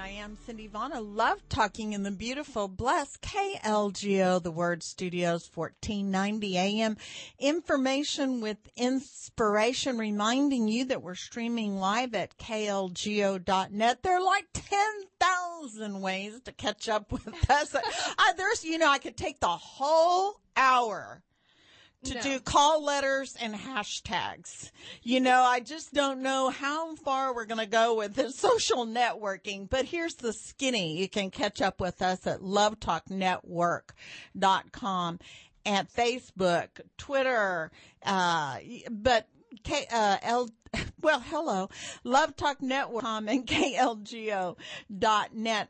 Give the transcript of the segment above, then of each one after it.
I am Cindy Vaughn. I love talking in the beautiful, blessed KLGO, the Word Studios, 1490 AM. Information with inspiration, reminding you that we're streaming live at KLGO.net. There are like 10,000 ways to catch up with us. I, uh, there's, you know, I could take the whole hour to No. do call letters and hashtags. You know, I just don't know how far we're going to go with this social networking, but here's the skinny. You can catch up with us at lovetalknetwork.com at Facebook, Twitter, uh, but K, uh, L, well, hello, Love Talk Network and KLGO.net.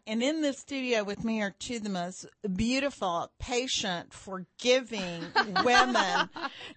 And in the studio with me are two of the most beautiful, patient, forgiving women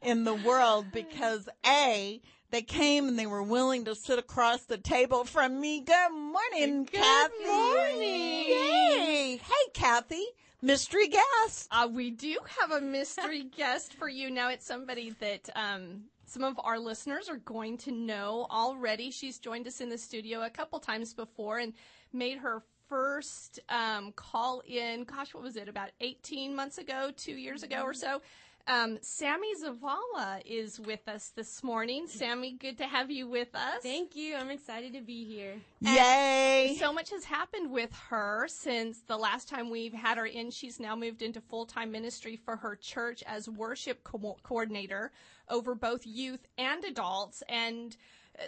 in the world because A, they came and they were willing to sit across the table from me. Good morning, Good Kathy. morning. Yay. Hey, Kathy. Mystery guest. Uh, we do have a mystery guest for you. Now it's somebody that um, some of our listeners are going to know already. She's joined us in the studio a couple times before and made her first um, call in. Gosh, what was it? About 18 months ago, two years ago or so. Um, Sammy Zavala is with us this morning. Sammy, good to have you with us. Thank you. I'm excited to be here. Yay. So much has happened with her since the last time we've had her in. She's now moved into full time ministry for her church as worship co- coordinator over both youth and adults. And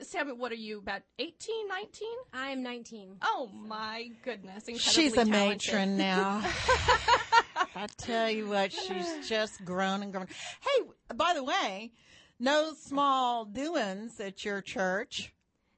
Sammy, what are you, about 18, 19? I am 19. Oh my goodness. Incredibly She's a talented. matron now. I tell you what, she's just grown and grown. Hey, by the way, no small doings at your church.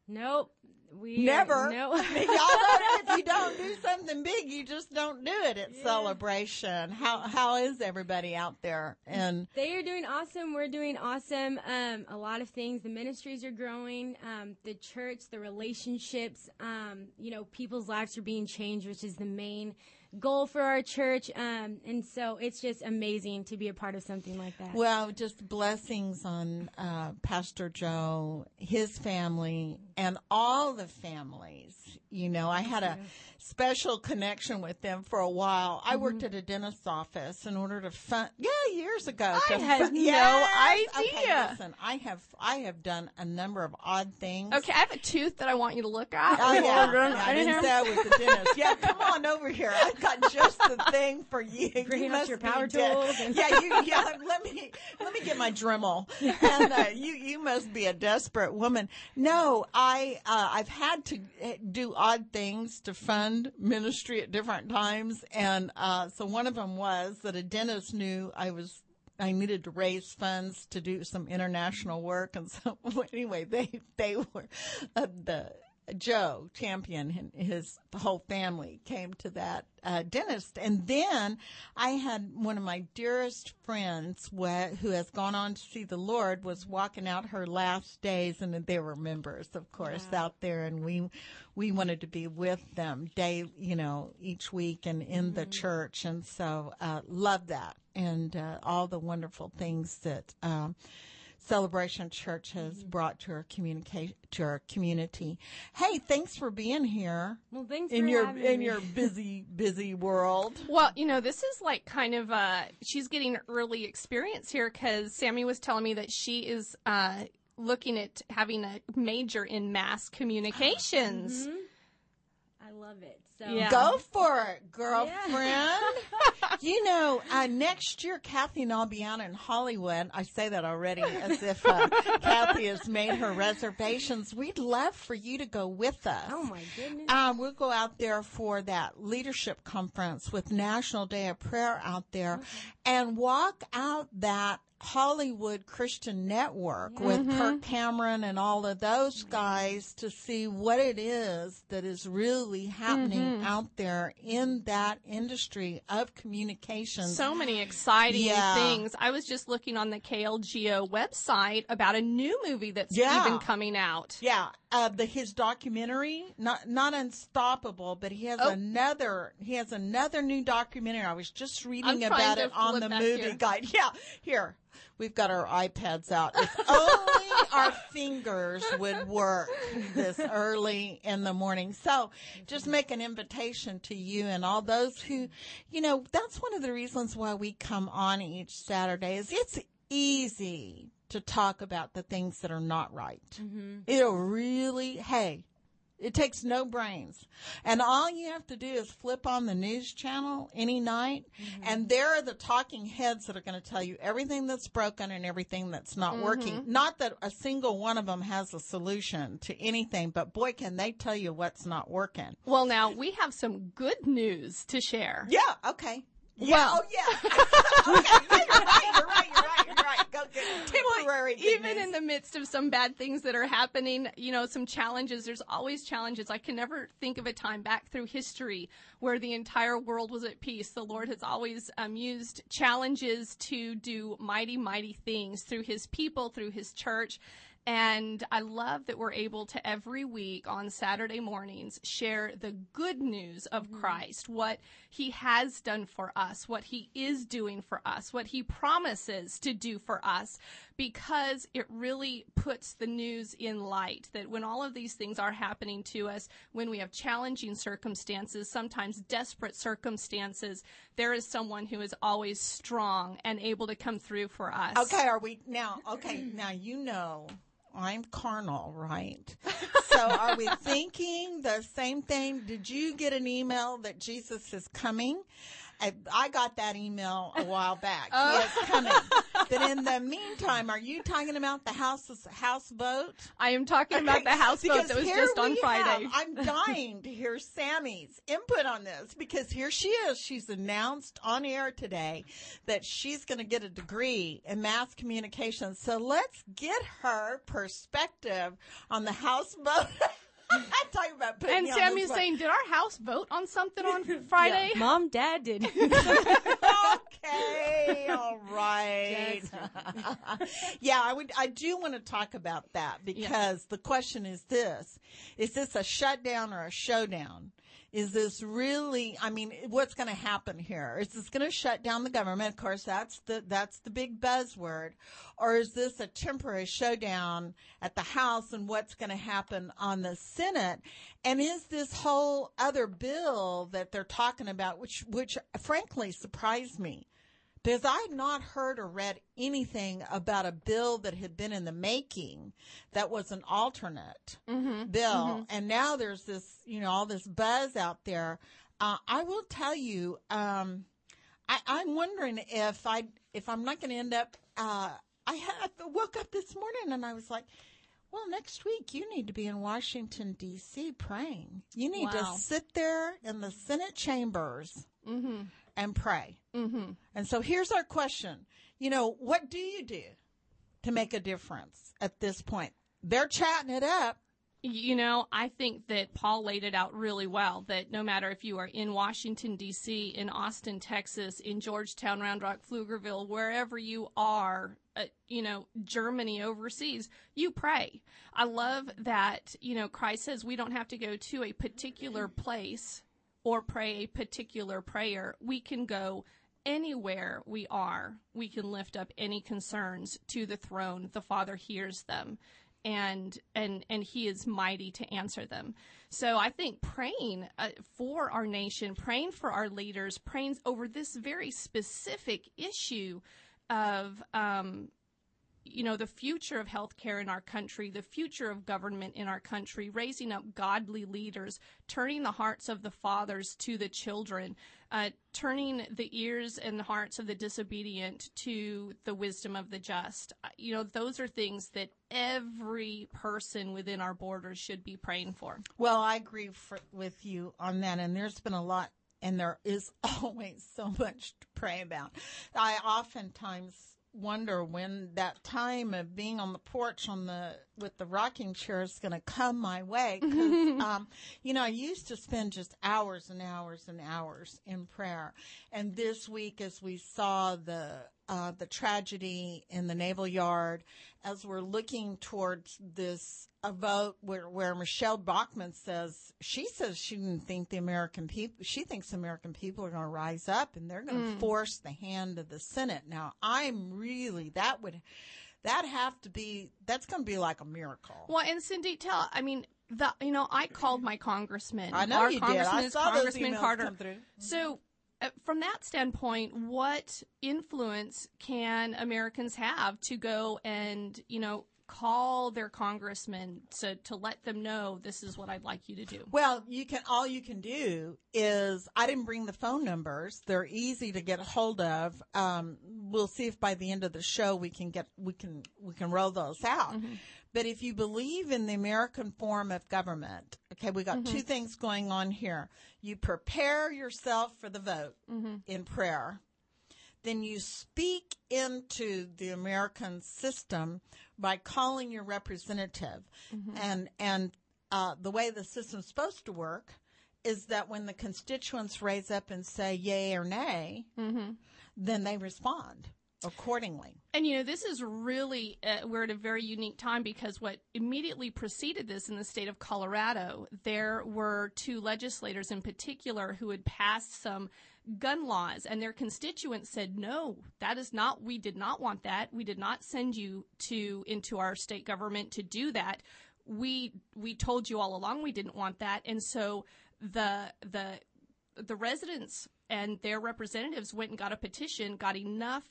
Nope. We Never. No. Y'all know that if you don't do something big, you just don't do it at Yeah. celebration. How how is everybody out there? And they are doing awesome. We're doing awesome. Um, a lot of things. The ministries are growing. Um, the church, the relationships. Um, you know, people's lives are being changed, which is the main goal for our church. Um, and so it's just amazing to be a part of something like that. well, just blessings on uh, Pastor Joe, his family, and all the families. You know, I had a special connection with them for a while. I worked Mm-hmm. at a dentist's office in order to fund. Yeah, years ago. I had fund- no Yes. Okay, idea. listen, I have I have done a number of odd things. Okay, I have a tooth that I want you to look at. Oh yeah, yeah I didn't say I was the dentist. Yeah, come on over here. I've got just the thing for you. Bring you out must your power tools and- yeah, you, yeah. Let me let me get my Dremel. And uh, you you must be a desperate woman. No, I uh, I've had to uh, do odd things to fund ministry at different times, and uh, so one of them was that a dentist knew I was I needed to raise funds to do some international work, and so anyway, they they were uh, the Joe Champion and his whole family came to that uh, dentist, and then I had one of my dearest friends wh- who has gone on to see the Lord was walking out her last days, and they were members, of course, out there, and we we wanted to be with them day, you know, each week and in the church, and so uh, love that. And uh, all the wonderful things that. Um, Celebration Church has brought to our communication to our community. Hey, thanks for being here well, thanks in for your in me. your busy busy world. Well, you know, this is like kind of uh she's getting early experience here cuz Sammy was telling me that she is uh looking at having a major in mass communications. Mhm. I love it. So Yeah. Go for it, girlfriend. you know, uh, next year, Kathy and I'll be out in Hollywood. I say that already as if uh, Kathy has made her reservations. We'd love for you to go with us. Oh my goodness. Um, we'll go out there for that leadership conference with National Day of Prayer out there and walk out that Hollywood Christian Network with mm-hmm. Kirk Cameron and all of those guys to see what it is that is really happening mm-hmm. out there in that industry of communications. So many exciting Yeah. things. I was just looking on the KLGO website about a new movie that's Yeah. even coming out. Yeah, uh, the his documentary, not not Unstoppable, but he has Oh. another he has another new documentary. I was just reading I'm about it on the movie here. guide. Yeah, here we've got our iPads out. If only our fingers would work this early in the morning. So, just make an invitation to you and all those who, you know, that's one of the reasons why we come on each Saturday. Is it's easy to talk about the things that are not right. Mm-hmm. It'll really, hey, it takes no brains. And all you have to do is flip on the news channel any night, mm-hmm. and there are the talking heads that are going to tell you everything that's broken and everything that's not mm-hmm. working. Not that a single one of them has a solution to anything, but boy, can they tell you what's not working. Well, now we have some good news to share. Yeah, okay. Yeah, Well- oh yeah. okay, yeah, you're right, you're right, you're right, right. Go get temporary. good Even in the midst of some bad things that are happening, you know, some challenges, there's always challenges. I can never think of a time back through history where the entire world was at peace. The Lord has always um, used challenges to do mighty, mighty things through his people, through his church. And I love that we're able to every week on Saturday mornings share the good news of mm-hmm. Christ, what he has done for us, what he is doing for us, what he promises to do for us, because it really puts the news in light that when all of these things are happening to us, when we have challenging circumstances, sometimes desperate circumstances, there is someone who is always strong and able to come through for us. Okay, are we now? Okay, now you know I'm carnal, right? So are we thinking the same thing? Did you get an email that Jesus is coming? I, I got that email a while back. Oh. He is coming. But in the meantime, are you talking about the house houseboat? I am talking about the houseboat Because that was just on Friday. have- I'm dying to hear Sammy's input on this because here she is. She's announced on air today that she's going to get a degree in mass communication. So let's get her perspective on the houseboat. I'm talking about putting and me on Sammy's saying, "Did our house vote on something on Friday?" Mom, Dad did. okay, all right. yeah, I would. I do want to talk about that because the question is this: Is this a shutdown or a showdown? Is this really? I mean, what's going to happen here? Is this going to shut down the government? Of course, that's the that's the big buzzword. Or is this a temporary showdown at the House and what's going to happen on the Senate? And is this whole other bill that they're talking about, which which frankly surprised me, because I had not heard or read anything about a bill that had been in the making that was an alternate bill. And now there's this, you know, all this buzz out there. Uh, I will tell you, um, I, I'm wondering if I, if I'm not going to end up, uh, I had, I woke up this morning and I was like, well, next week you need to be in Washington D.C. praying. You need Wow. to sit there in the Senate chambers and pray. Mm-hmm. And so here's our question. You know, what do you do to make a difference at this point? They're chatting it up. You know, I think that Paul laid it out really well that no matter if you are in Washington, D.C., in Austin, Texas, in Georgetown, Round Rock, Pflugerville, wherever you are, uh, you know, Germany, overseas, you pray. I love that, you know, Christ says we don't have to go to a particular place or pray a particular prayer. We can go anywhere we are. We can lift up any concerns to the throne. The Father hears them and and and he is mighty to answer them. So I think praying uh, for our nation, praying for our leaders, praying over this very specific issue of um, you know the future of healthcare in our country, the future of government in our country, raising up godly leaders, turning the hearts of the fathers to the children, uh, turning the ears and the hearts of the disobedient to the wisdom of the just. Uh, You know, those are things that every person within our borders should be praying for. Well, I agree for, with you on that. And there's been a lot, and there is always so much to pray about. I oftentimes wonder when that time of being on the porch on the with the rocking chair is going to come my way. Because um, you know I used to spend just hours and hours and hours in prayer, and this week as we saw the uh, the tragedy in the Naval Yard, as we're looking towards this a vote where, where Michele Bachmann says she says she didn't think the American people she thinks the American people are going to rise up and they're going to force the hand of the Senate. Now I'm really that would that have to be that's going to be like a miracle. Well, and Cindy, tell I mean the you know I called my congressman. I know Our you did. congressman I is saw those Congressman Carter. come through. So. Uh, from that standpoint, what influence can Americans have to go and, you know, call their congressman to, to let them know this is what I'd like you to do? Well, you can all you can do is I didn't bring the phone numbers. They're easy to get a hold of. Um, we'll see if by the end of the show we can get we can we can roll those out. But if you believe in the American form of government, okay, we got two mm-hmm. things going on here. You prepare yourself for the vote mm-hmm. in prayer. Then you speak into the American system by calling your representative. Mm-hmm. And, and, uh, the way the system's supposed to work is that when the constituents raise up and say yay or nay, then they respond accordingly. And you know, this is really, uh, we're at a very unique time because what immediately preceded this in the state of Colorado, there were two legislators in particular who had passed some gun laws and their constituents said, no, that is not, we did not want that. We did not send you to, into our state government to do that. We, we told you all along we didn't want that. And so the, the, the residents and their representatives went and got a petition, got enough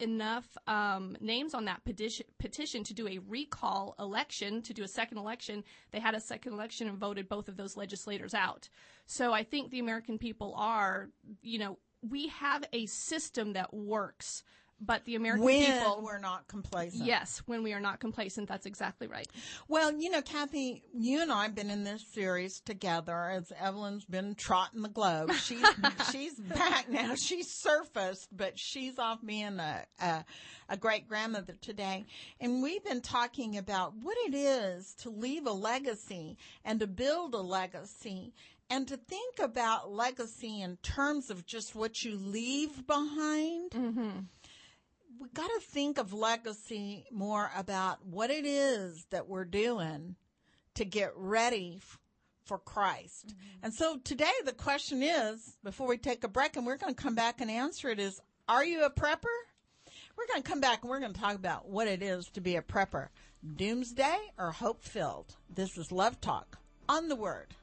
enough um, names on that petition, petition to do a recall election, to do a second election. They had a second election and voted both of those legislators out. So I think the American people are, you know, we have a system that works, but the American When people. we're not complacent. Yes, when we are not complacent, that's exactly right. Well, you know, Kathy, you and I have been in this series together as Evelyn's been trotting the globe. She's she's back now. She's surfaced, but she's off being a, a a great grandmother today. And we've been talking about what it is to leave a legacy and to build a legacy and to think about legacy in terms of just what you leave behind mm-hmm. We got to think of legacy more about what it is that we're doing to get ready for Christ. Mm-hmm. And so today the question is, before we take a break, and we're going to come back and answer it, is are you a prepper? We're going to come back and we're going to talk about what it is to be a prepper. Doomsday or hope filled? This is Love Talk on the Word.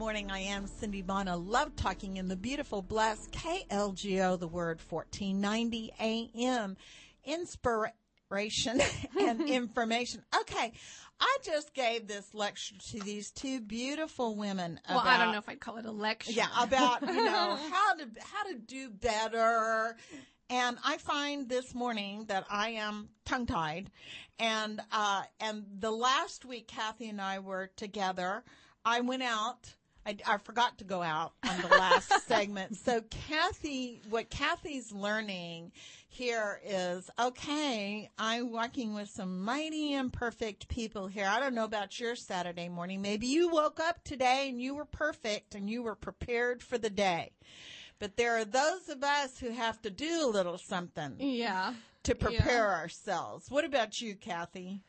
Morning. I am Cindy Bonner. Love talking in the beautiful, blessed KLGO, the word 1490 AM. Inspiration and information. Okay. I just gave this lecture to these two beautiful women. Well, I don't know if I'd call it a lecture. Yeah, about, you know, how to, how to do better. And I find this morning that I am tongue tied. And, uh, and the last week Kathy and I were together, I went out. I, I forgot to go out on the last segment. So Kathy, what Kathy's learning here is, okay, I'm working with some mighty imperfect people here. I don't know about your Saturday morning. Maybe you woke up today and you were perfect and you were prepared for the day. But there are those of us who have to do a little something Yeah. to prepare ourselves. What about you, Kathy?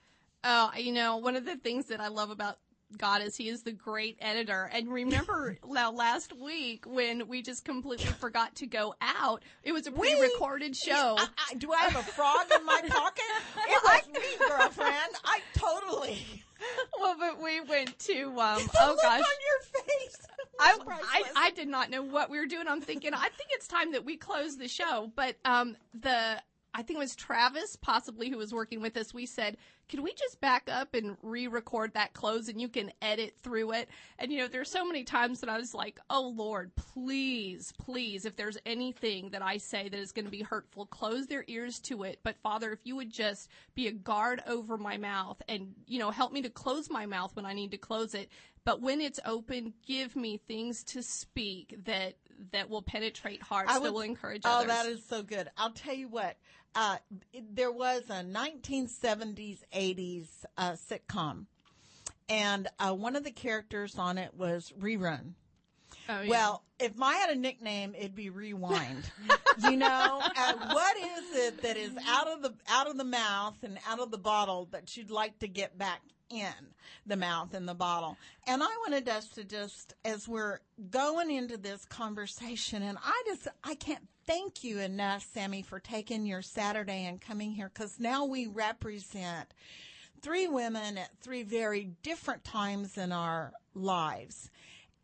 Oh, you know, one of the things that I love about God is He is the great editor. And remember now last week when we just completely forgot to go out, it was a pre-recorded show. I, I, do I have a frog in my pocket? It was me, girlfriend. I totally. well, but we went to, um, oh look gosh. on your face. I, I. I did not know what we were doing. I'm thinking, I think it's time that we close the show. But um, the I think it was Travis, possibly, who was working with us. We said, "Can we just back up and re-record that close, and you can edit through it?" And you know, there's so many times that I was like, "Oh Lord, please, please, if there's anything that I say that is going to be hurtful, close their ears to it." But Father, if you would just be a guard over my mouth, and you know, help me to close my mouth when I need to close it, but when it's open, give me things to speak that that will penetrate hearts, would- that will encourage Oh, others. that is so good. I'll tell you what. Uh, it- there was a 1970s, 80s uh, sitcom, and uh, one of the characters on it was Rerun. Oh, yeah. Well, if I had a nickname, it'd be Rewind. you know, uh, what is it that is out of the out of the mouth and out of the bottle that you'd like to get back in the mouth and the bottle? And I wanted us to just, as we're going into this conversation, and I just I can't thank you enough, Sammy, for taking your Saturday and coming here because now we represent three women at three very different times in our lives.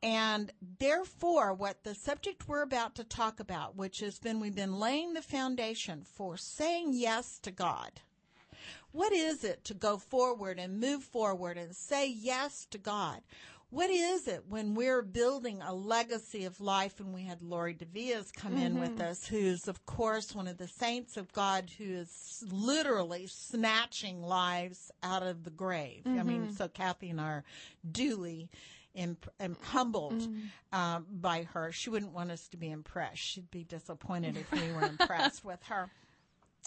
And therefore, what the subject we're about to talk about, which has been we've been laying the foundation for saying yes to God. What is it to go forward and move forward and say yes to God? What is it when we're building a legacy of life? And we had Lori DeVias come in with us, who's, of course, one of the saints of God who is literally snatching lives out of the grave. I mean, so Kathy and I are duly imp- um, humbled um, by her. She wouldn't want us to be impressed. She'd be disappointed if we were impressed with her.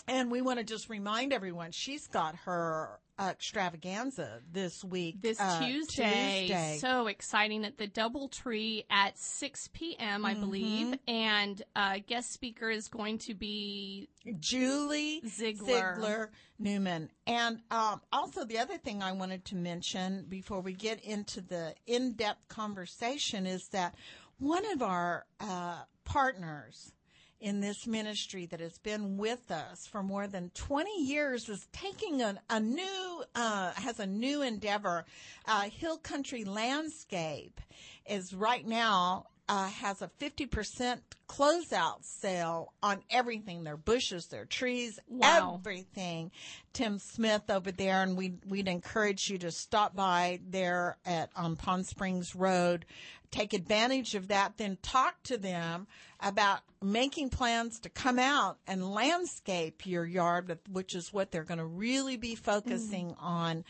And we want to just remind everyone she's got her uh, extravaganza this week. this uh, Tuesday. Tuesday. So exciting at the Doubletree at 6 p.m., I believe. Mm-hmm. And uh, guest speaker is going to be Julie Ziegler. Ziegler Newman. And um, also, the other thing I wanted to mention before we get into the in depth conversation is that one of our uh, partners in this ministry that has been with us for more than 20 years is taking a, a new, uh, has a new endeavor. Uh, Hill Country Landscape is right now uh, has a 50% closeout sale on everything their bushes, their trees, Wow. everything. Tim Smith over there, and we, we'd encourage you to stop by there at on Pond Springs Road. Take advantage of that, then talk to them about making plans to come out and landscape your yard, which is what they're going to really be focusing on,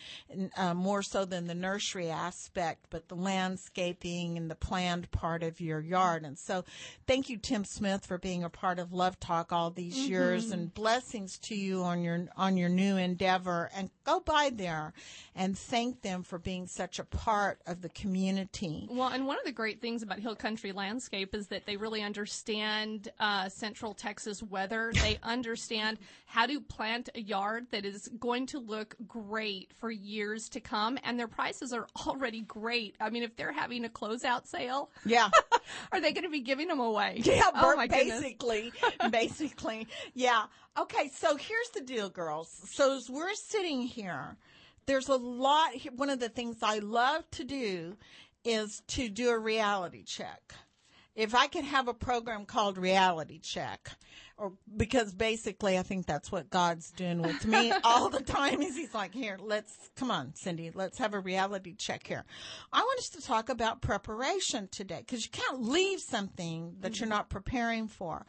uh, more so than the nursery aspect, but the landscaping and the planned part of your yard. And so, thank you, Tim Smith, for being a part of Love Talk all these years, and blessings to you on your on your new endeavor. And go by there and thank them for being such a part of the community. Well, and one of the great things about Hill Country Landscape is that they really understand uh, Central Texas weather. They understand how to plant a yard that is going to look great for years to come, and their prices are already great. I mean, if they're having a closeout sale, Yeah. are they going to be giving them away? Yeah, oh basically, basically, yeah. Okay, so here's the deal, girls. So as we're sitting here, there's a lot. One of the things I love to do is to do a reality check. If I could have a program called Reality Check, or because basically I think that's what God's doing with me all the time is he's like, here, let's, come on, Cindy, let's have a reality check here. I want us to talk about preparation today because you can't leave something that you're mm-hmm. not preparing for.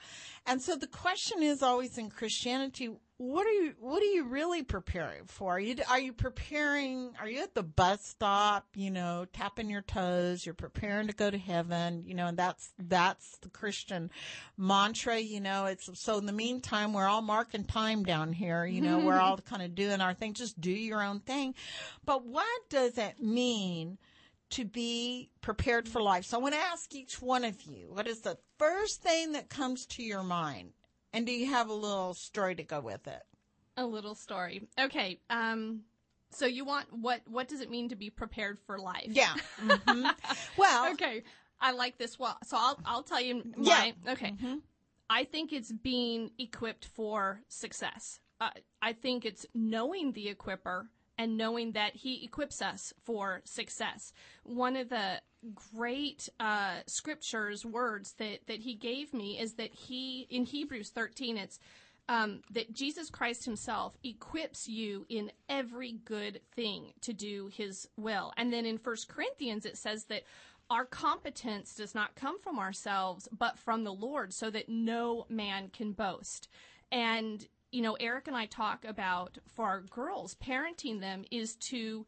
And so the question is always in Christianity, what are you, what are you really preparing for? Are you, are you preparing, are you at the bus stop, you know, tapping your toes, you're preparing to go to heaven, you know, and that's, that's the Christian mantra, you know, it's, so in the meantime, we're all marking time down here, you know, we're all kind of doing our thing, just do your own thing. But what does it mean to be prepared for life? So I want to ask each one of you, what is the first thing that comes to your mind? And do you have a little story to go with it? A little story. Okay. Um. So you want what? What does it mean to be prepared for life? Yeah. hmm Well, Okay. I like this. Well, so I'll I'll tell you Yeah. my okay. I think it's being equipped for success. Uh, I think it's knowing the equipper and knowing that he equips us for success. One of the great uh, scriptures words that that he gave me is that he in Hebrews 13 it's um, that Jesus Christ Himself equips you in every good thing to do His will. And then in First Corinthians, it says that our competence does not come from ourselves, but from the Lord, so that no man can boast. And you know, Eric and I talk about for our girls, parenting them is to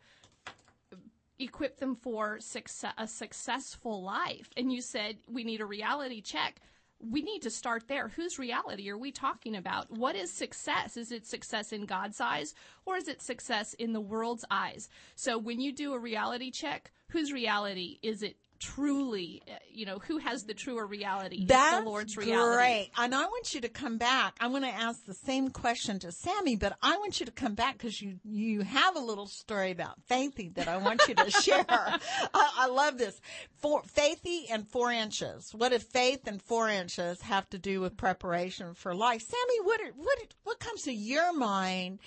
equip them for success, a successful life. And you said we need a reality check. We need to start there. Whose reality are we talking about? What is success? Is it success in God's eyes or is it success in the world's eyes? So when you do a reality check, whose reality is it truly, uh, you know, who has the truer reality? That's the Lord's reality. great. And I want you to come back. I'm going to ask the same question to Sammy, but I want you to come back because you you have a little story about Faithy that I want you to share. I, I love this. For Faithy and four inches. What if faith and four inches have to do with preparation for life? Sammy, what what what comes to your mind?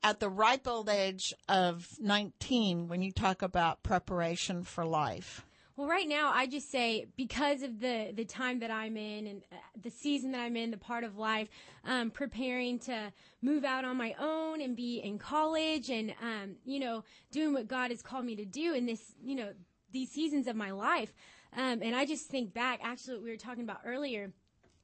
At the ripe old age of 19, when you talk about preparation for life. Well, right now, I just say because of the the time that I'm in and uh, the season that I'm in, the part of life, um, preparing to move out on my own and be in college, and um, you know, doing what God has called me to do in this, you know, these seasons of my life. Um, and I just think back, actually, what we were talking about earlier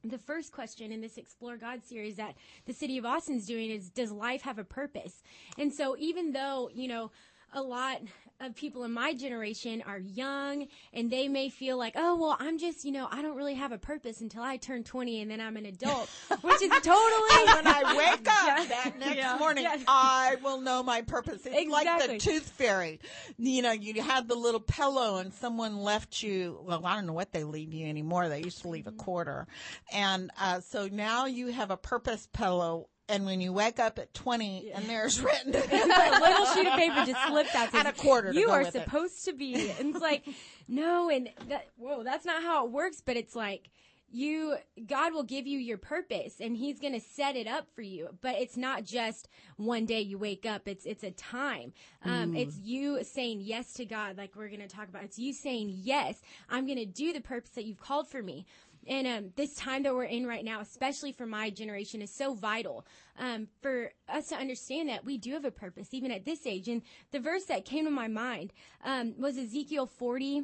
the first question in this Explore God series that the city of Austin's doing is Does life have a purpose? And so, even though, you know, a lot of people in my generation are young and they may feel like, oh, well, I'm just, you know, I don't really have a purpose until I turn 20 and then I'm an adult, which is totally. when I wake up that next Yeah. morning. I will know my purpose. It's like the tooth fairy. You know, you had the little pillow and someone left you, well, I don't know what they leave you anymore. They used to leave a Mm-hmm. quarter. And, uh, so now you have a purpose pillow. And when you wake up at 20 and there's written, a little sheet of paper just slipped out. And a quarter You are with it." supposed to be. And it's like, no, and that, whoa, that's not how it works. But it's like, you, God will give you your purpose and he's going to set it up for you. But it's not just one day you wake up. It's, it's a time. Um, it's you saying yes to God, like we're going to talk about. It's you saying, yes, I'm going to do the purpose that you've called for me. And um, this time that we're in right now, especially for my generation, is so vital um, for us to understand that we do have a purpose, even at this age. And the verse that came to my mind um, was Ezekiel 40,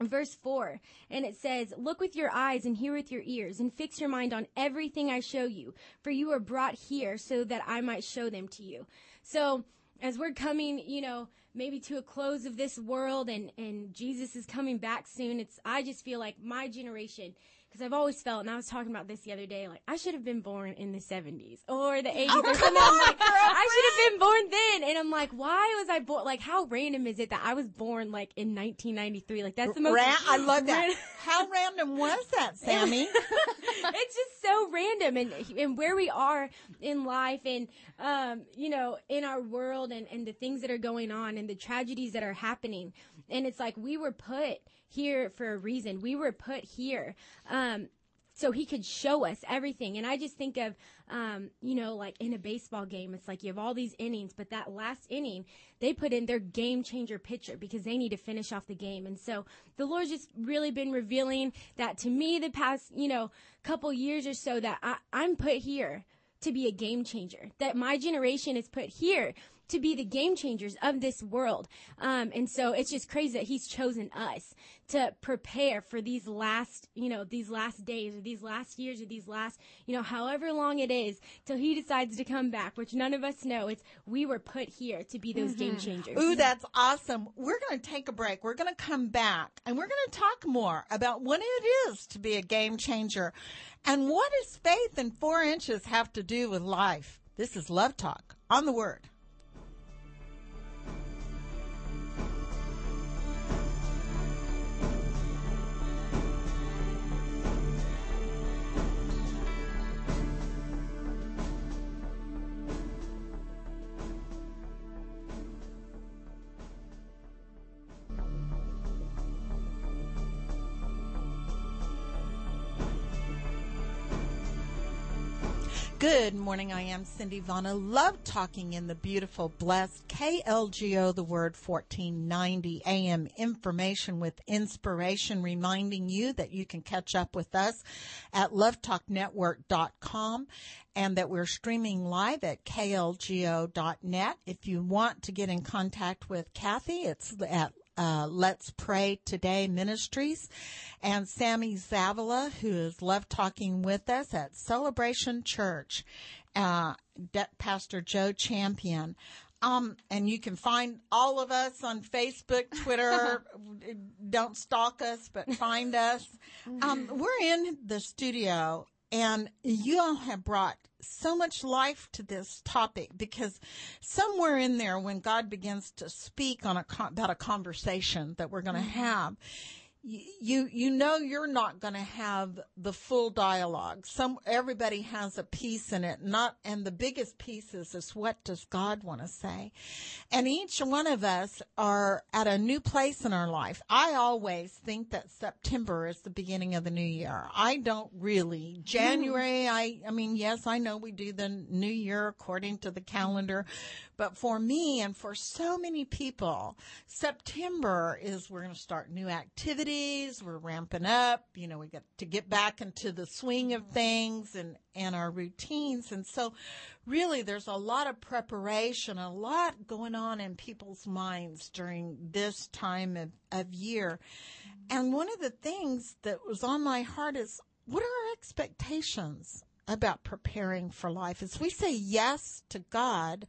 verse 4 and it says look with your eyes and hear with your ears and fix your mind on everything i show you for you are brought here so that i might show them to you so as we're coming you know maybe to a close of this world and and jesus is coming back soon it's i just feel like my generation because I've always felt, and I was talking about this the other day, like I should have been born in the 70s or the 80s or something. I'm like, I should have been born then. And I'm like, why was I born? Like, how random is it that I was born like in 1993? Like, that's the most. Ra- I love that. ran- How random was that, Sammy? it's just so random and and where we are in life and um you know in our world and and the things that are going on and the tragedies that are happening and it's like we were put here for a reason we were put here um so he could show us everything. And I just think of, um, you know, like in a baseball game, it's like you have all these innings, but that last inning, they put in their game changer pitcher because they need to finish off the game. And so the Lord's just really been revealing that to me the past, you know, couple years or so that I, I'm put here to be a game changer, that my generation is put here to be the game changers of this world. Um, and so it's just crazy that he's chosen us to prepare for these last, you know, these last days or these last years or these last, you know, however long it is till he decides to come back, which none of us know. It's we were put here to be those game changers. Ooh, that's awesome. We're going to take a break. We're going to come back and we're going to talk more about what it is to be a game changer and what does faith in four inches have to do with life. This is Love Talk on the Word. Good morning. I am Cindy Vonna. Love talking in the beautiful, blessed KLGO, the word 1490 AM information with inspiration, reminding you that you can catch up with us at lovetalknetwork.com and that we're streaming live at klgo.net. If you want to get in contact with Kathy, it's at uh, Let's Pray Today Ministries, and Sammy Zavala, who is love talking with us at Celebration Church, uh, De- Pastor Joe Champion. Um, and you can find all of us on Facebook, Twitter. Don't stalk us, but find us. Um, we're in the studio and you all have brought so much life to this topic because somewhere in there, when God begins to speak on a about a conversation that we're going to mm-hmm. have, you you know you're not going to have the full dialogue. Some everybody has a piece in it not and the biggest piece is, is what does god want to say? And each one of us are at a new place in our life. I always think that september is the beginning of the new year. I don't really. January mm. i i mean yes i know we do the new year according to the calendar but for me and for so many people, September is we're going to start new activities. We're ramping up. You know, we got to get back into the swing of things and, and our routines. And so really there's a lot of preparation, a lot going on in people's minds during this time of, of year. And one of the things that was on my heart is what are our expectations about preparing for life? As we say yes to God,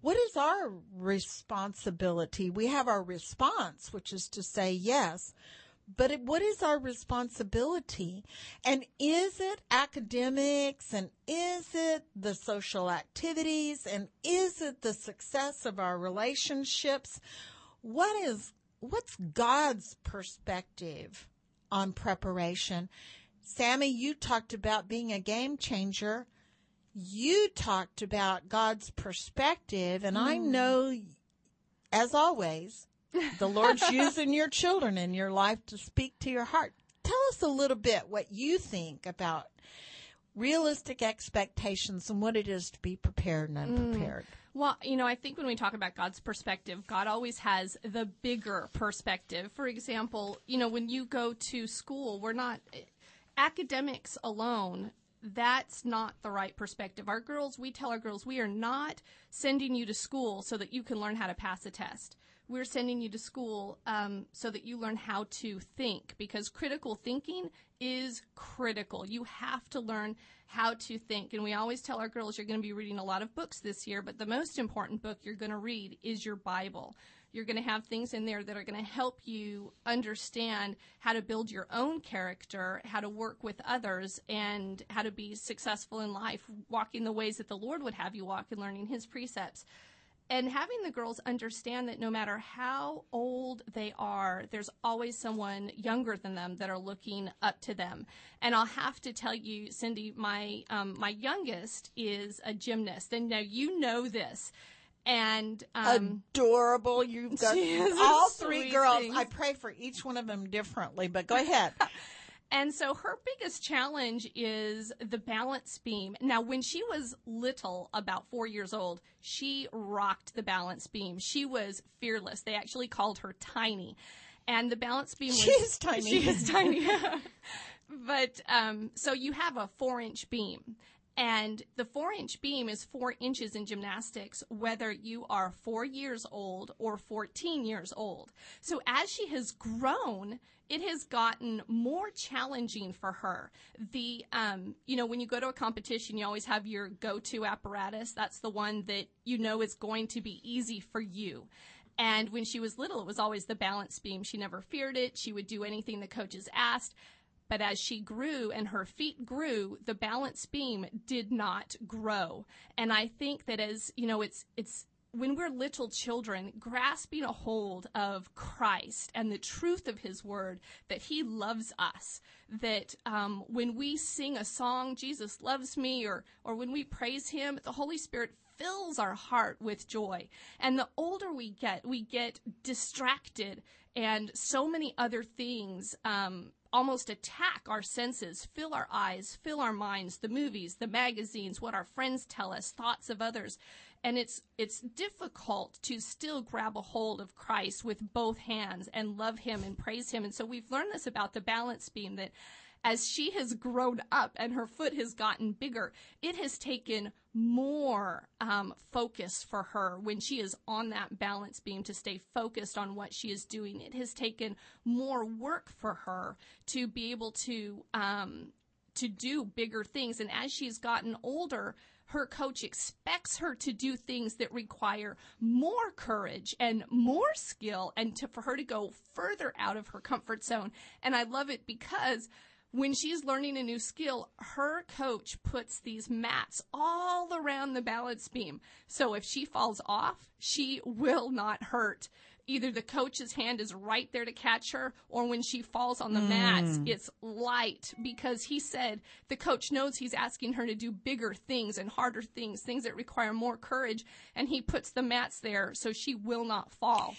what is our responsibility? We have our response, which is to say yes. But it, what is our responsibility? And is it academics? And is it the social activities? And is it the success of our relationships? What is, what's God's perspective on preparation? Sammy, you talked about being a game changer you talked about God's perspective, and mm. I know, as always, the Lord's using your children in your life to speak to your heart. Tell us a little bit what you think about realistic expectations and what it is to be prepared and mm. unprepared. Mm. Well, you know, I think when we talk about God's perspective, God always has the bigger perspective. For example, you know, when you go to school, we're not academics alone that's not the right perspective. Our girls, we tell our girls, we are not sending you to school so that you can learn how to pass a test. We're sending you to school um, so that you learn how to think because critical thinking is critical. You have to learn how to think. And we always tell our girls you're going to be reading a lot of books this year, but the most important book you're going to read is your Bible. You're going to have things in there that are going to help you understand how to build your own character, how to work with others, and how to be successful in life, walking the ways that the Lord would have you walk and learning His precepts and having the girls understand that no matter how old they are, there's always someone younger than them that are looking up to them. And I'll have to tell you, Cindy, my um, my youngest is a gymnast, and now you know this and um, adorable. You've got all three girls. Things. I pray for each one of them differently, but go ahead. and so her biggest challenge is the balance beam. Now, when she was little, about four years old, she rocked the balance beam. She was fearless. They actually called her Tiny. And the balance beam was. She's tiny. She is tiny. but um, so you have a four inch beam. And the four inch beam is four inches in gymnastics, whether you are four years old or 14 years old. So as she has grown, it has gotten more challenging for her. The, um, you know, when you go to a competition, you always have your go to apparatus. That's the one that you know is going to be easy for you. And when she was little, it was always the balance beam. She never feared it. She would do anything the coaches asked. But as she grew and her feet grew, the balance beam did not grow. And I think that as, you know, it's, it's, when we're little children, grasping a hold of Christ and the truth of His Word, that He loves us, that um, when we sing a song, Jesus loves me, or or when we praise Him, the Holy Spirit fills our heart with joy. And the older we get, we get distracted, and so many other things um, almost attack our senses, fill our eyes, fill our minds, the movies, the magazines, what our friends tell us, thoughts of others. And it's, it's difficult to still grab a hold of Christ with both hands and love him and praise him. And so we've learned this about the balance beam that as she has grown up and her foot has gotten bigger, it has taken more um, focus for her when she is on that balance beam to stay focused on what she is doing. It has taken more work for her to be able to um, to do bigger things. And as she's gotten older, her coach expects her to do things that require more courage and more skill and to, for her to go further out of her comfort zone. And I love it because when she's learning a new skill, her coach puts these mats all around the balance beam. So if she falls off, she will not hurt. Either the coach's hand is right there to catch her, or when she falls on the mm. mats, it's light because he said the coach knows he's asking her to do bigger things and harder things, things that require more courage, and he puts the mats there so she will not fall.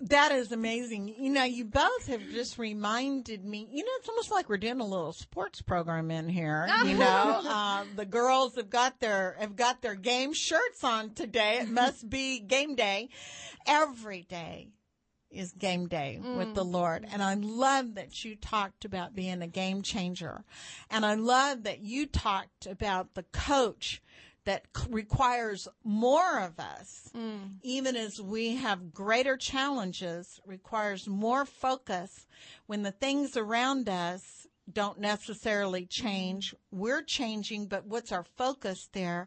That is amazing. You know, you both have just reminded me. You know, it's almost like we're doing a little sports program in here. You know, uh, the girls have got their have got their game shirts on today. It must be game day. Every day is game day mm. with the Lord, and I love that you talked about being a game changer, and I love that you talked about the coach that requires more of us, mm. even as we have greater challenges, requires more focus when the things around us don't necessarily change. We're changing, but what's our focus there?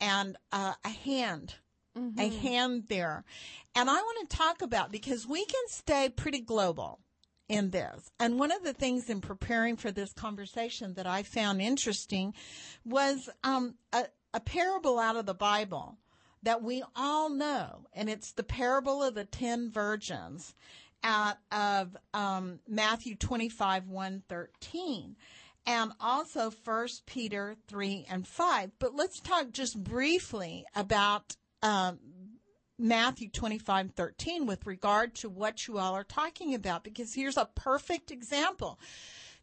And uh, a hand. Mm-hmm. A hand there. And I want to talk about because we can stay pretty global in this. And one of the things in preparing for this conversation that I found interesting was um, a, a parable out of the Bible that we all know, and it's the parable of the ten virgins out of um, Matthew 25, 1 13, and also 1 Peter 3 and 5. But let's talk just briefly about um, Matthew 25, 13 with regard to what you all are talking about, because here's a perfect example.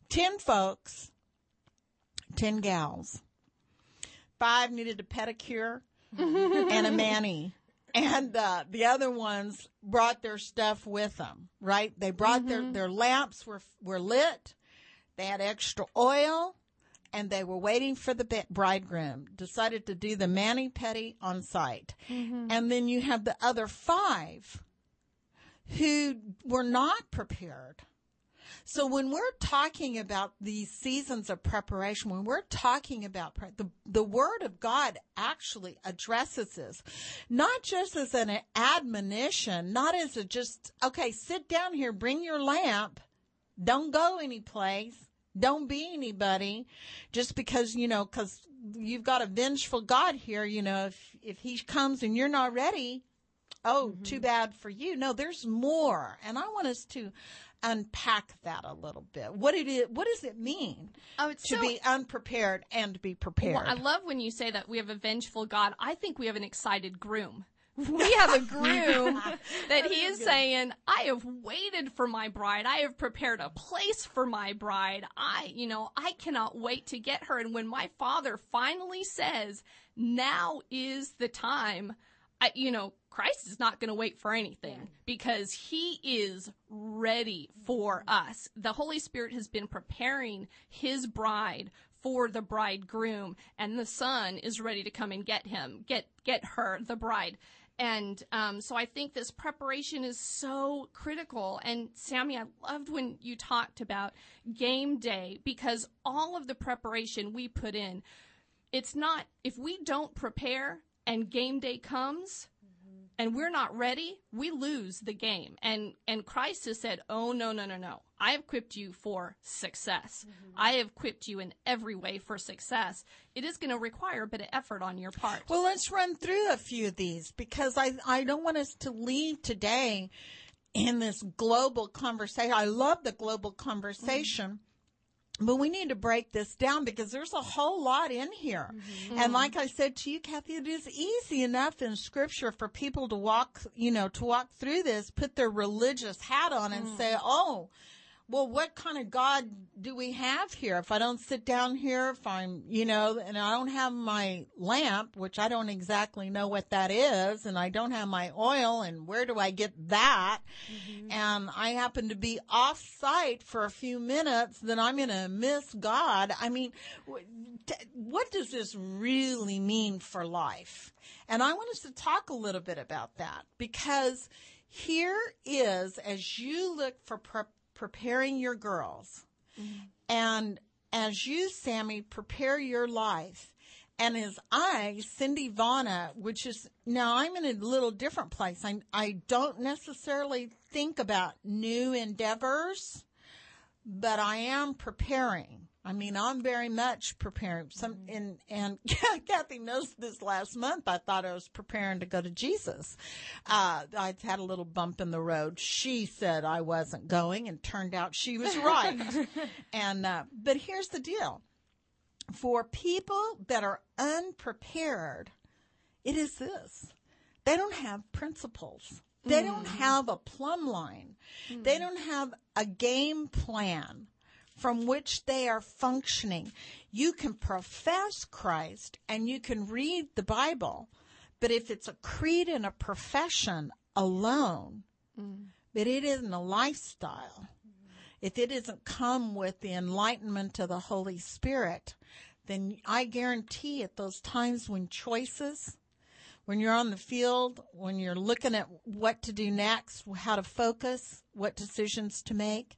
Ten folks, ten gals five needed a pedicure and a mani. And uh, the other ones brought their stuff with them, right? They brought mm-hmm. their, their lamps were, were lit. They had extra oil and they were waiting for the bridegroom, decided to do the mani pedi on site. Mm-hmm. And then you have the other five who were not prepared so when we're talking about these seasons of preparation, when we're talking about pre- the, the word of God actually addresses this, not just as an admonition, not as a just, okay, sit down here, bring your lamp, don't go anyplace, don't be anybody, just because, you know, cause you've got a vengeful God here, you know, if, if he comes and you're not ready, oh, mm-hmm. too bad for you. No, there's more. And I want us to unpack that a little bit. What it is, what does it mean oh, to so, be unprepared and be prepared? Well, I love when you say that we have a vengeful God. I think we have an excited groom. We have a groom that he is good. saying, I have waited for my bride. I have prepared a place for my bride. I, you know, I cannot wait to get her. And when my father finally says, now is the time, I, you know, Christ is not going to wait for anything because he is ready for us. The Holy Spirit has been preparing his bride for the bridegroom and the son is ready to come and get him, get, get her, the bride. And um, so I think this preparation is so critical. And Sammy, I loved when you talked about game day because all of the preparation we put in, it's not, if we don't prepare and game day comes, and we're not ready, we lose the game. And and Christ has said, "Oh no, no, no, no. I have equipped you for success. Mm-hmm. I have equipped you in every way for success. It is going to require a bit of effort on your part." Well, let's run through a few of these because I I don't want us to leave today in this global conversation. I love the global conversation. Mm-hmm but we need to break this down because there's a whole lot in here. Mm-hmm. And like I said to you, Kathy, it is easy enough in scripture for people to walk, you know, to walk through this, put their religious hat on and mm. say, oh, well, what kind of God do we have here? If I don't sit down here, if I'm, you know, and I don't have my lamp, which I don't exactly know what that is, and I don't have my oil, and where do I get that? Mm-hmm. And I happen to be off site for a few minutes, then I'm going to miss God. I mean, what does this really mean for life? And I want us to talk a little bit about that because here is, as you look for prep preparing your girls. Mm-hmm. And as you, Sammy, prepare your life, and as I, Cindy Vaughn, which is now I'm in a little different place. I, I don't necessarily think about new endeavors, but I am preparing. I mean, I'm very much preparing. Some mm-hmm. and and Kathy knows this. Last month, I thought I was preparing to go to Jesus. Uh, I had a little bump in the road. She said I wasn't going, and turned out she was right. and uh, but here's the deal: for people that are unprepared, it is this: they don't have principles. They mm. don't have a plumb line. Mm. They don't have a game plan from which they are functioning. You can profess Christ and you can read the Bible, but if it's a creed and a profession alone, mm. but it isn't a lifestyle, if it doesn't come with the enlightenment of the Holy Spirit, then I guarantee at those times when choices, when you're on the field, when you're looking at what to do next, how to focus, what decisions to make,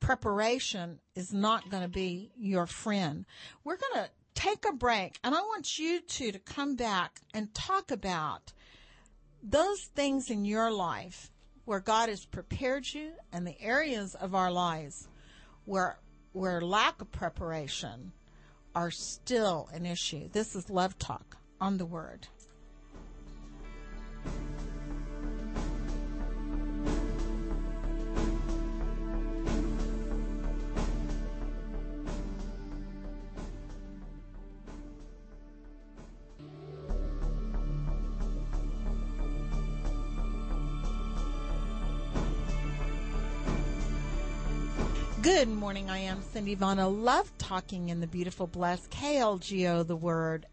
preparation is not going to be your friend. We're going to take a break and I want you two to come back and talk about those things in your life where God has prepared you and the areas of our lives where where lack of preparation are still an issue. This is Love Talk on the Word. Good morning. I am Cindy Vaughn. I love talking in the beautiful, blessed KLGO, the word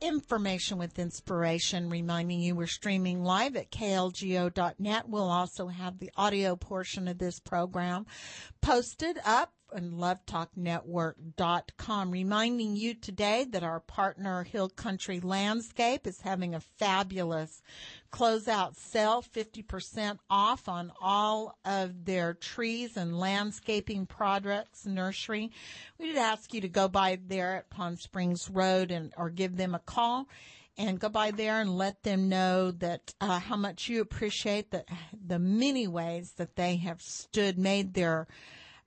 information with inspiration, reminding you we're streaming live at klgo.net. We'll also have the audio portion of this program posted up and lovetalknetwork.com. Reminding you today that our partner Hill Country Landscape is having a fabulous closeout sale, 50% off on all of their trees and landscaping products, nursery. We did ask you to go by there at Pond Springs Road and, or give them a call and go by there and let them know that uh, how much you appreciate the the many ways that they have stood, made their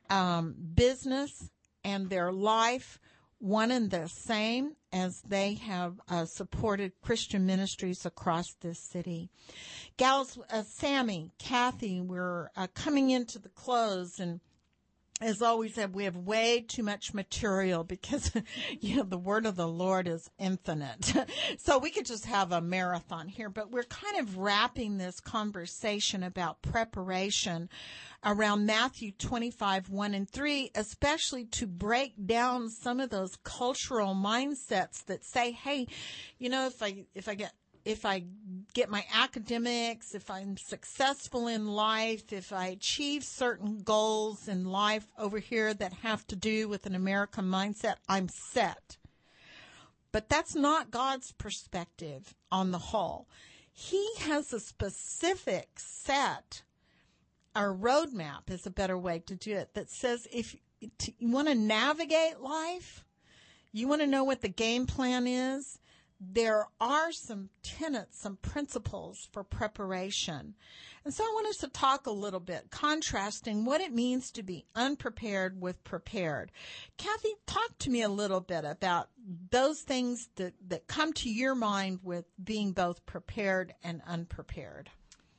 um, business and their life one and the same as they have uh, supported Christian ministries across this city. Gals, uh, Sammy, Kathy, we're uh, coming into the close and as always said, we have way too much material because, you know, the word of the Lord is infinite. so we could just have a marathon here, but we're kind of wrapping this conversation about preparation around Matthew 25, 1 and 3, especially to break down some of those cultural mindsets that say, hey, you know, if I, if I get if I get my academics, if I'm successful in life, if I achieve certain goals in life over here that have to do with an American mindset, I'm set. But that's not God's perspective on the whole. He has a specific set, our roadmap is a better way to do it, that says if you want to navigate life, you want to know what the game plan is, there are some tenets, some principles for preparation. And so I want us to talk a little bit, contrasting what it means to be unprepared with prepared. Kathy, talk to me a little bit about those things that, that come to your mind with being both prepared and unprepared.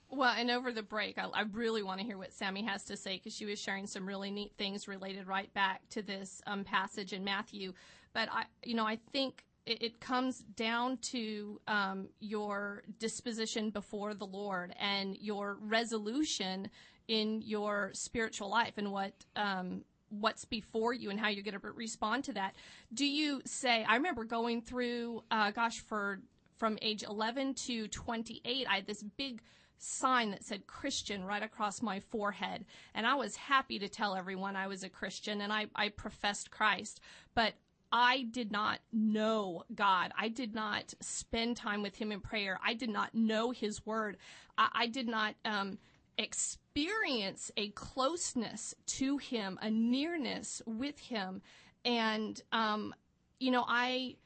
Well, and over the break, I, I really want to hear what Sammy has to say because she was sharing some really neat things related right back to this um, passage in Matthew. But I, you know, I think it, it comes down to um, your disposition before the Lord and your resolution in your spiritual life and what um, what's before you and how you're going to respond to that. Do you say? I remember going through, uh, gosh, for from age 11 to 28, I had this big sign that said Christian right across my forehead. And I was happy to tell everyone I was a Christian and I, I professed Christ. But I did not know God. I did not spend time with Him in prayer. I did not know His Word. I, I did not um, experience a closeness to Him, a nearness with Him. And, um, you know, I,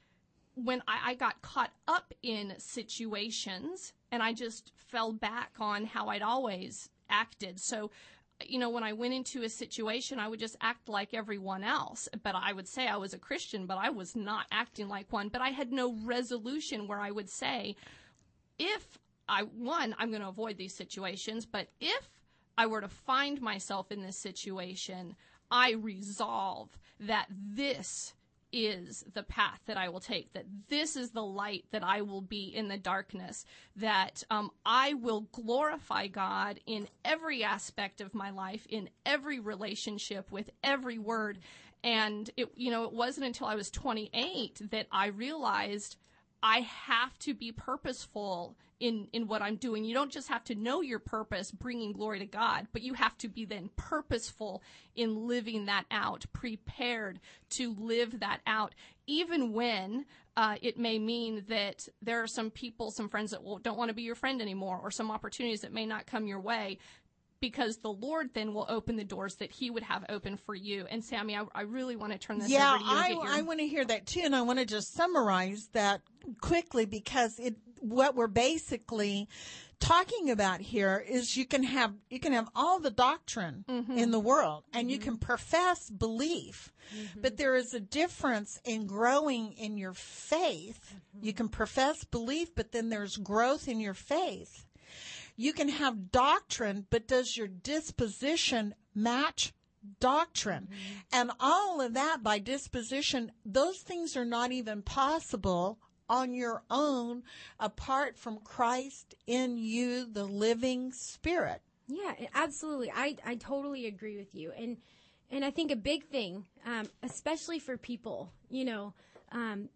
when I, I got caught up in situations and I just fell back on how I'd always acted. So you know, when I went into a situation, I would just act like everyone else. But I would say I was a Christian, but I was not acting like one. But I had no resolution where I would say, if I, one, I'm going to avoid these situations, but if I were to find myself in this situation, I resolve that this is the path that I will take, that this is the light that I will be in the darkness, that um, I will glorify God in every aspect of my life, in every relationship, with every word. And it, you know, it wasn't until I was 28 that I realized I have to be purposeful in in what I'm doing. You don't just have to know your purpose, bringing glory to God, but you have to be then purposeful in living that out, prepared to live that out, even when uh, it may mean that there are some people, some friends that will, don't want to be your friend anymore, or some opportunities that may not come your way because the Lord then will open the doors that He would have open for you. And Sammy, I, I really want to turn this yeah, over to you. I, your... I want to hear that too, and I want to just summarize that quickly because it what we're basically talking about here is you can have you can have all the doctrine mm-hmm. in the world and mm-hmm. you can profess belief mm-hmm. but there is a difference in growing in your faith mm-hmm. you can profess belief but then there's growth in your faith you can have doctrine, but does your disposition match doctrine? Mm-hmm. And all of that by disposition, those things are not even possible on your own apart from Christ in you, the living spirit. Yeah, absolutely. I, I totally agree with you. And, and I think a big thing, um, especially for people, you know, um,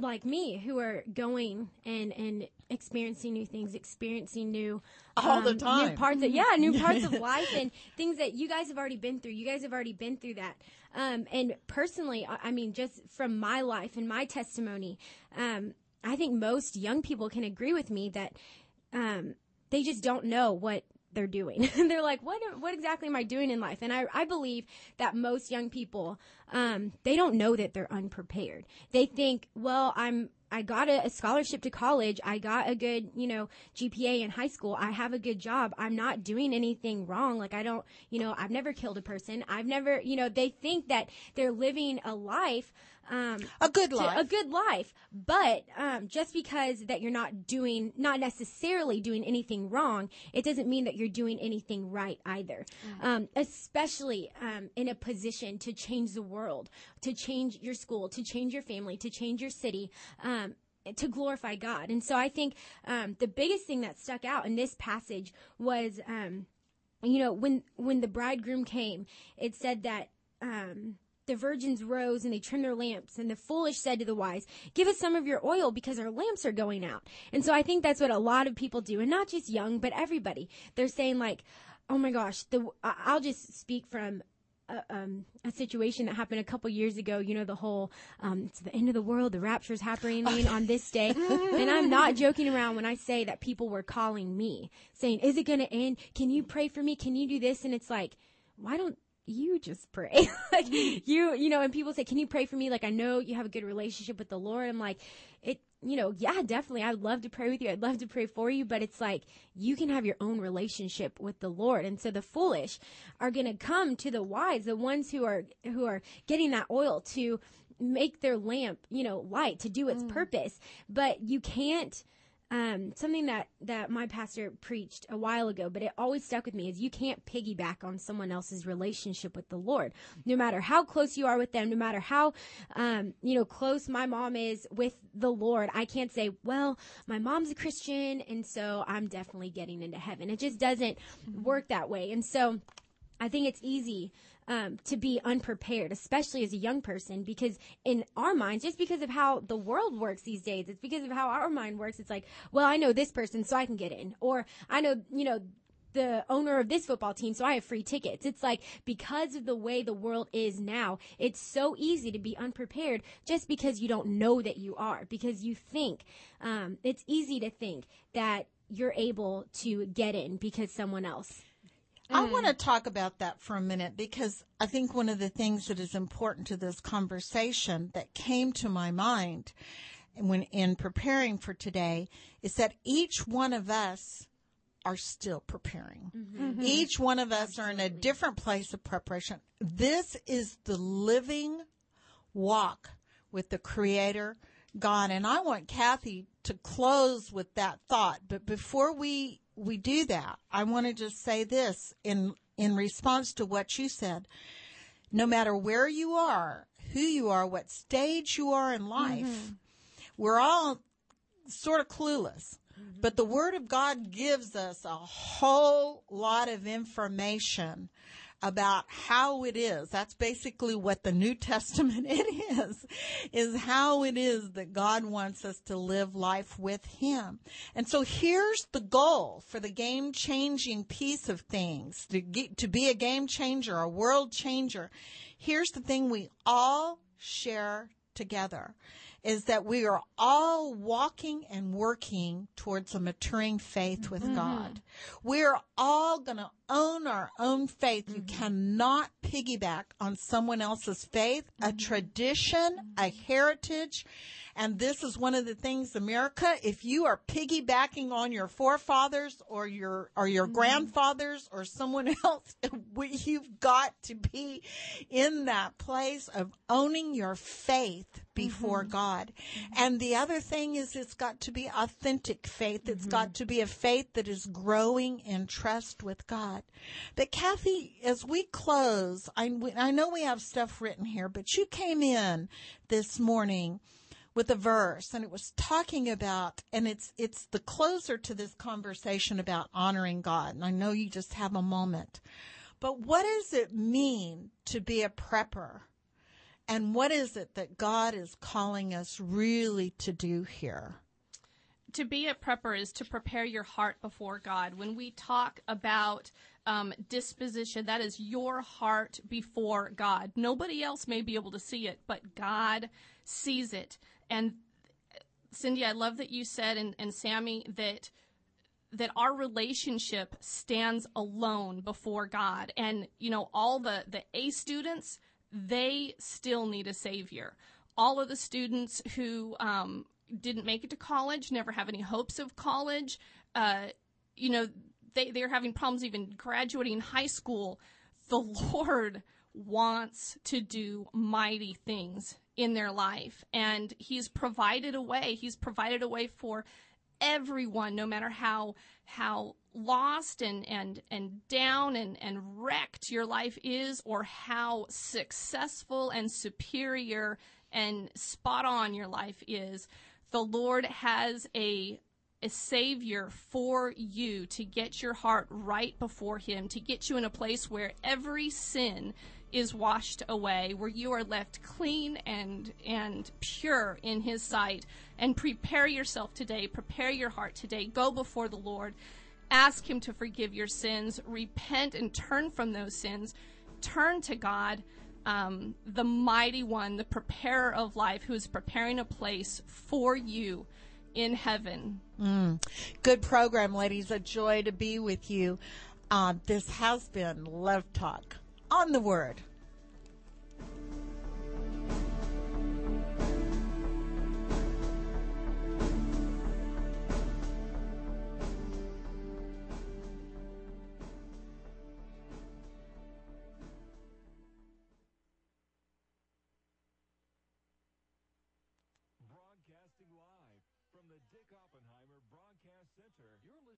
like me who are going and and experiencing new things, experiencing new all um, the time new parts of yeah new parts of life and things that you guys have already been through. You guys have already been through that. Um, and personally, I, I mean, just from my life and my testimony, um, I think most young people can agree with me that um, they just don't know what they're doing. they're like, what, what exactly am I doing in life? And I, I believe that most young people, um, they don't know that they're unprepared. They think, well, I'm, I got a, a, scholarship to college. I got a good, you know, GPA in high school. I have a good job. I'm not doing anything wrong. Like I don't, you know, I've never killed a person. I've never, you know, they think that they're living a life um, a good life. a good life. But um, just because that you're not doing, not necessarily doing anything wrong, it doesn't mean that you're doing anything right either. Mm-hmm. Um, especially um, in a position to change the world, to change your school, to change your family, to change your city um, to glorify God. And so I think um, the biggest thing that stuck out in this passage was, um, you know, when when the bridegroom came, it said that um, the virgins rose and they trimmed their lamps and the foolish said to the wise give us some of your oil because our lamps are going out and so i think that's what a lot of people do and not just young but everybody they're saying like oh my gosh the i'll just speak from a, um, a situation that happened a couple years ago. You know, the whole, um, it's the end of the world, the rapture's happening on this day. and I'm not joking around when I say that people were calling me saying, is it going to end? Can you pray for me? Can you do this? And it's like, why don't you just pray. like you, you know, and people say, can you pray for me? Like, I know you have a good relationship with the Lord. I'm like, it, you know, yeah, definitely. I'd love to pray with you. I'd love to pray for you, but it's like you can have your own relationship with the Lord. And so the foolish are going to come to the wise, the ones who are, who are getting that oil to make their lamp, you know, light to do its mm. purpose. But you can't, um, something that, that my pastor preached a while ago, but it always stuck with me is you can't piggyback on someone else's relationship with the Lord. No matter how close you are with them, no matter how, um, you know, close my mom is with the Lord, I can't say, well, my mom's a Christian, and so I'm definitely getting into heaven. It just doesn't work that way. And so, I think it's easy um, to be unprepared, especially as a young person, because in our minds, just because of how the world works these days, it's because of how our mind works. It's like, well, I know this person, so I can get in, or I know, you know, the owner of this football team, so I have free tickets. It's like because of the way the world is now, it's so easy to be unprepared just because you don't know that you are, because you think um, it's easy to think that you're able to get in because someone else I mm-hmm. want to talk about that for a minute because I think one of the things that is important to this conversation that came to my mind when in preparing for today is that each one of us are still preparing. Mm-hmm. Mm-hmm. Each one of us are in a different place of preparation. This is the living walk with the creator God. And I want Kathy to close with that thought. But before we, we do that, I want to just say this in, in response to what you said. No matter where you are, who you are, what stage you are in life, mm-hmm. we're all sort of clueless. Mm-hmm. But the Word of God gives us a whole lot of information about how it is. That's basically what the New Testament it is, is how it is that God wants us to live life with Him. And so here's the goal for the game changing piece of things, to get, to be a game changer, a world changer. Here's the thing we all share together is that we are all walking and working towards a maturing faith with mm-hmm. God. We're all going to own our own faith. You mm-hmm. cannot piggyback on someone else's faith, a mm-hmm. tradition, a mm-hmm. heritage. And this is one of the things, America, if you are piggybacking on your forefathers or your, or your grandfathers or someone else, you've got to be in that place of owning your faith before God. And the other thing is it's got to be authentic faith. It's got to be a faith that is growing in trust with God. But Kathy, as we close, I, I know we have stuff written here, but you came in this morning with a verse and it was talking about and it's it's the closer to this conversation about honoring God. And I know you just have a moment. But what does it mean to be a prepper? And what is it that God is calling us really to do here to be a prepper is to prepare your heart before God. When we talk about um, disposition, that is your heart before God. Nobody else may be able to see it, but God sees it. And Cindy, I love that you said, and, and Sammy, that that our relationship stands alone before God. And, you know, all the, the A students, they still need a savior. All of the students who um, didn't make it to college, never have any hopes of college, uh, you know, they, they're having problems even graduating high school. The Lord wants to do mighty things in their life. And He's provided a way. He's provided a way for everyone, no matter how how lost and and and down and and wrecked your life is, or how successful and superior and spot on your life is. The Lord has a a savior for you to get your heart right before him to get you in a place where every sin is washed away where you are left clean and and pure in his sight. And prepare yourself today prepare your heart today. Go before the lord. Ask him to forgive your sins. Repent and turn from those sins. Turn to god um, the mighty one the preparer of life who is preparing a place for you in heaven. Good program ladies. A joy to be with you. Uh, this has been love talk. On the word